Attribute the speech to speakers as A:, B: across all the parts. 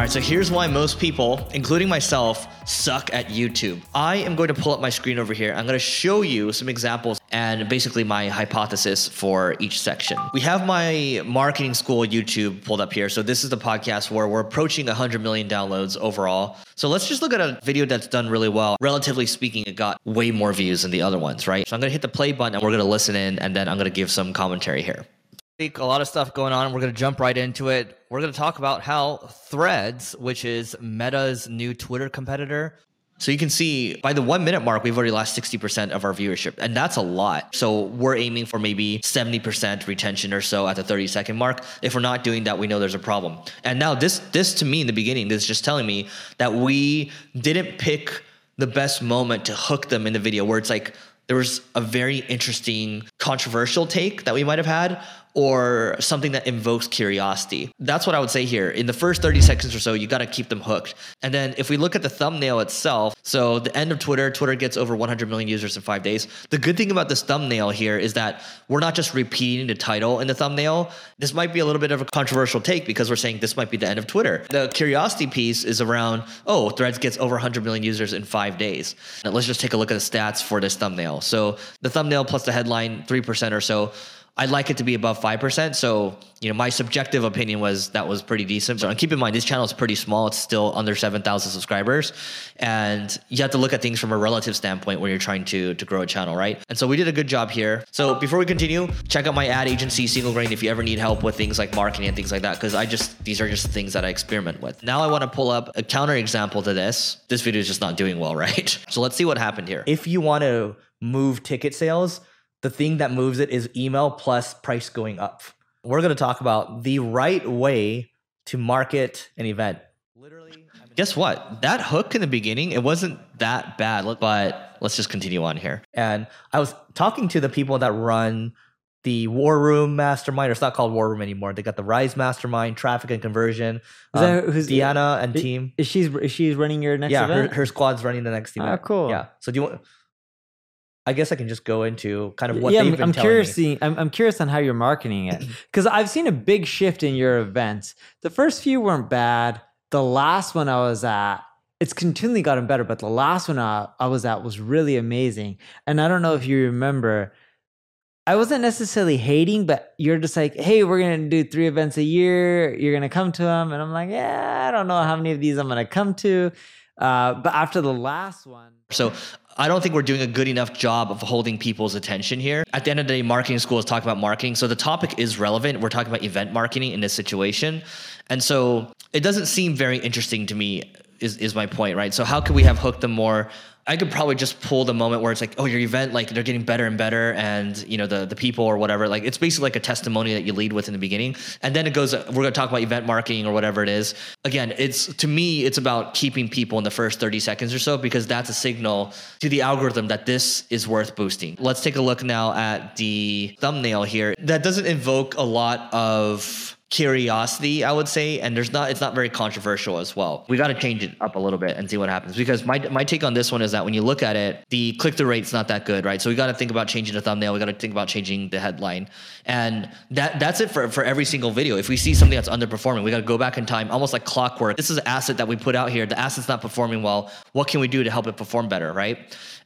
A: All right, so here's why most people, including myself, suck at YouTube. I am going to pull up my screen over here. I'm going to show you some examples and basically my hypothesis for each section. We have my marketing school YouTube pulled up here. So this is the podcast where we're approaching 100 million downloads overall. So let's just look at a video that's done really well. Relatively speaking, it got way more views than the other ones, right? So I'm going to hit the play button and we're going to listen in and then I'm going to give some commentary here. A lot of stuff going on. We're going to jump right into it. We're going to talk about how Threads, which is Meta's new Twitter competitor, so you can see by the one minute mark, we've already lost 60% of our viewership. And that's a lot. So we're aiming for maybe 70% retention or so at the 30 second mark. If we're not doing that, we know there's a problem. And now this, this to me in the beginning, this is just telling me that we didn't pick the best moment to hook them in the video where it's like, there was a very interesting controversial take that we might have had or something that invokes curiosity. That's what I would say here. In the first 30 seconds or so, you got to keep them hooked. And then if we look at the thumbnail itself, so the end of Twitter, Twitter gets over 100 million users in five days. The good thing about this thumbnail here is that we're not just repeating the title in the thumbnail. This might be a little bit of a controversial take because we're saying this might be the end of Twitter. The curiosity piece is around, oh, Threads gets over 100 million users in five days. Now let's just take a look at the stats for this thumbnail. So the thumbnail plus the headline, 3% or so. I'd like it to be above 5%. So, you know, my subjective opinion was that was pretty decent. So, and keep in mind, this channel is pretty small. It's still under 7,000 subscribers. And you have to look at things from a relative standpoint when you're trying to, to grow a channel, right? And so we did a good job here. So before we continue, check out my ad agency, Single Grain, if you ever need help with things like marketing and things like that, because I just, these are just things that I experiment with. Now I want to pull up a counter example to this. This video is just not doing well, right? So let's see what happened here. If you want to move ticket sales, the thing that moves it is email plus price going up. We're going to talk about the right way to market an event. Literally, guess what? That hook in the beginning, it wasn't that bad, but let's just continue on here. And I was talking to the people that run the War Room Mastermind, or it's not called War Room anymore. They got the Rise Mastermind, Traffic and Conversion. Is um, that who's Diana and team?
B: Is she's is she's running your next?
A: Yeah,
B: event?
A: Her, her squad's running the next event.
B: Oh, cool.
A: Yeah. So do you want? I guess I can just go into kind of what
B: yeah,
A: they've been
B: I'm curious.
A: me.
B: See, I'm, I'm curious on how you're marketing it because I've seen a big shift in your events. The first few weren't bad. The last one I was at, it's continually gotten better, but the last one I, I was at was really amazing. And I don't know if you remember, I wasn't necessarily hating, but you're just like, hey, we're gonna do three events a year. You're gonna come to them, and I'm like, yeah, I don't know how many of these I'm gonna come to. Uh, but after the last one,
A: so I don't think we're doing a good enough job of holding people's attention here. At the end of the day, marketing school is talking about marketing. So the topic is relevant. We're talking about event marketing in this situation. And so it doesn't seem very interesting to me, is, is my point, right? So how can we have hooked them more? I could probably just pull the moment where it's like, oh, your event, like they're getting better and better, and you know the the people or whatever. Like it's basically like a testimony that you lead with in the beginning, and then it goes. We're going to talk about event marketing or whatever it is. Again, it's to me, it's about keeping people in the first thirty seconds or so because that's a signal to the algorithm that this is worth boosting. Let's take a look now at the thumbnail here. That doesn't invoke a lot of curiosity, I would say, and there's not it's not very controversial as well. We got to change it up a little bit and see what happens because my my take on this one is that when you look at it, the click through rate's not that good, right? So we got to think about changing the thumbnail. We got to think about changing the headline, and that that's it for for every single video. If we see something that's underperforming, we got to go back in time, almost like clockwork. This is an asset that we put out here. The asset's not performing well. What can we do to help it perform better, right?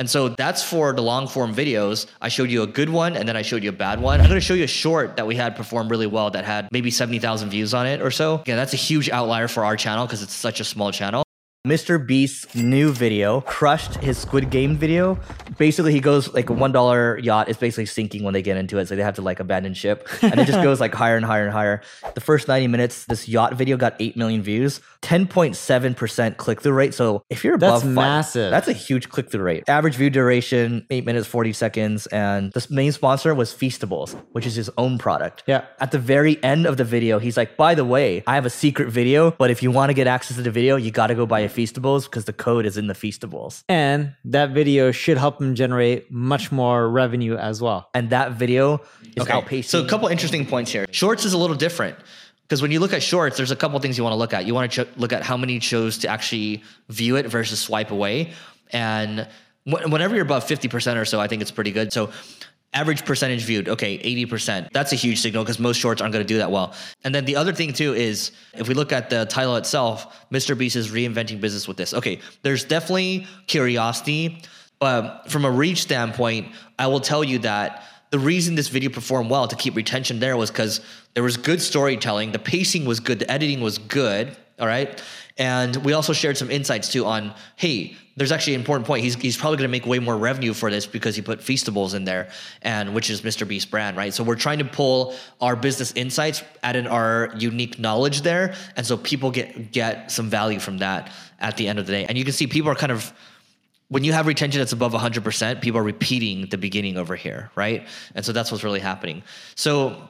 A: And so that's for the long form videos. I showed you a good one and then I showed you a bad one. I'm going to show you a short that we had perform really well that had maybe 70,000 views on it or so. Yeah, that's a huge outlier for our channel because it's such a small channel. Mr. Beast's new video crushed his Squid Game video. Basically, he goes like a one dollar yacht is basically sinking when they get into it, so they have to like abandon ship, and it just goes like higher and higher and higher. The first ninety minutes, this yacht video got eight million views, ten point seven percent click through rate. So if you're above
B: That's
A: five-
B: massive.
A: that's a huge click through rate. Average view duration eight minutes forty seconds, and the main sponsor was Feastables, which is his own product.
B: Yeah.
A: At the very end of the video, he's like, "By the way, I have a secret video, but if you want to get access to the video, you got to go buy a Feastables because the code is in the Feastables."
B: and that video should help them generate much more revenue as well.
A: And that video is outpacing. So a couple interesting points here. Shorts is a little different. Because when you look at shorts, there's a couple things you want to look at. You want to ch- look at how many chose to actually view it versus swipe away. And wh- whenever you're above 50% or so, I think it's pretty good. So average percentage viewed, okay, 80%. That's a huge signal because most shorts aren't going to do that well. And then the other thing too is if we look at the title itself, Mr. Beast is reinventing business with this. Okay, there's definitely curiosity, but from a reach standpoint, I will tell you that the reason this video performed well to keep retention there was because there was good storytelling, the pacing was good, the editing was good. All right. And we also shared some insights too on, hey, there's actually an important point. He's, he's probably going to make way more revenue for this because he put Feastables in there, and which is Mr. Beast brand, right? So we're trying to pull our business insights, add in our unique knowledge there, and so people get get some value from that at the end of the day. And you can see people are kind of when you have retention that's above 100%, people are repeating the beginning over here, right? And so that's what's really happening. So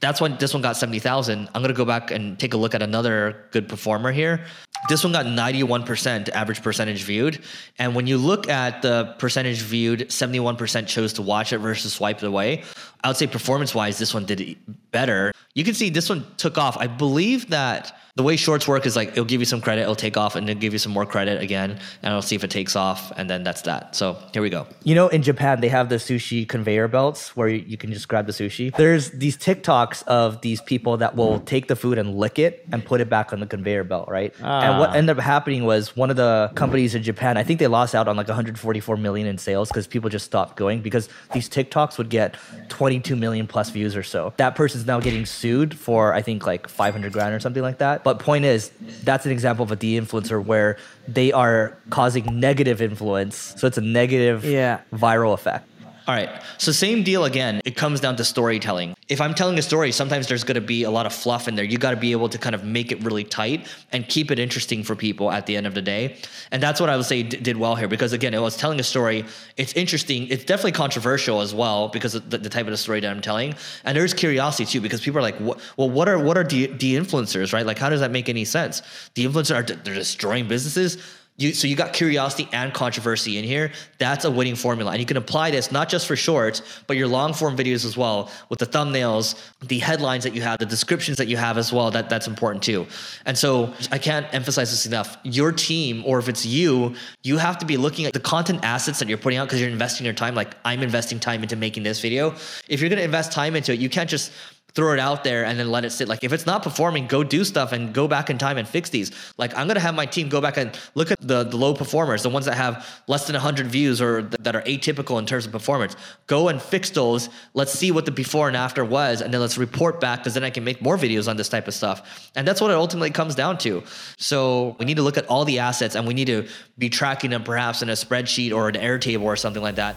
A: that's when this one got 70,000. I'm going to go back and take a look at another good performer here. This one got 91% average percentage viewed. And when you look at the percentage viewed, 71% chose to watch it versus swiped away. I would say performance wise, this one did better. You can see this one took off. I believe that the way shorts work is like it'll give you some credit, it'll take off, and then give you some more credit again, and it'll see if it takes off, and then that's that. So here we go.
C: You know, in Japan, they have the sushi conveyor belts where you can just grab the sushi. There's these TikToks of these people that will take the food and lick it and put it back on the conveyor belt, right? Ah. And what ended up happening was one of the companies in Japan, I think they lost out on like 144 million in sales because people just stopped going because these TikToks would get 22 million plus views or so. That person's now getting sued for I think like 500 grand or something like that. But point is, that's an example of a de-influencer where they are causing negative influence. So it's a negative yeah. viral effect.
A: All right. So same deal again. It comes down to storytelling. If I'm telling a story, sometimes there's going to be a lot of fluff in there. You got to be able to kind of make it really tight and keep it interesting for people at the end of the day. And that's what I would say d- did well here because again, it was telling a story. It's interesting. It's definitely controversial as well because of the, the type of the story that I'm telling. And there's curiosity too because people are like, well, what are what are de influencers, right? Like, how does that make any sense? The influencers are they're destroying businesses you, so you got curiosity and controversy in here. That's a winning formula. And you can apply this not just for shorts, but your long form videos as well with the thumbnails, the headlines that you have, the descriptions that you have as well. That that's important too. And so I can't emphasize this enough. Your team, or if it's you, you have to be looking at the content assets that you're putting out because you're investing your time. Like I'm investing time into making this video. If you're to invest time into it, you can't just throw it out there and then let it sit. Like if it's not performing, go do stuff and go back in time and fix these. Like I'm gonna have my team go back and look at the, the low performers, the ones that have less than 100 views or th- that are atypical in terms of performance. Go and fix those. Let's see what the before and after was, and then let's report back because then I can make more videos on this type of stuff. And that's what it ultimately comes down to. So we need to look at all the assets and we need to be tracking them perhaps in a spreadsheet or an Airtable or something like that.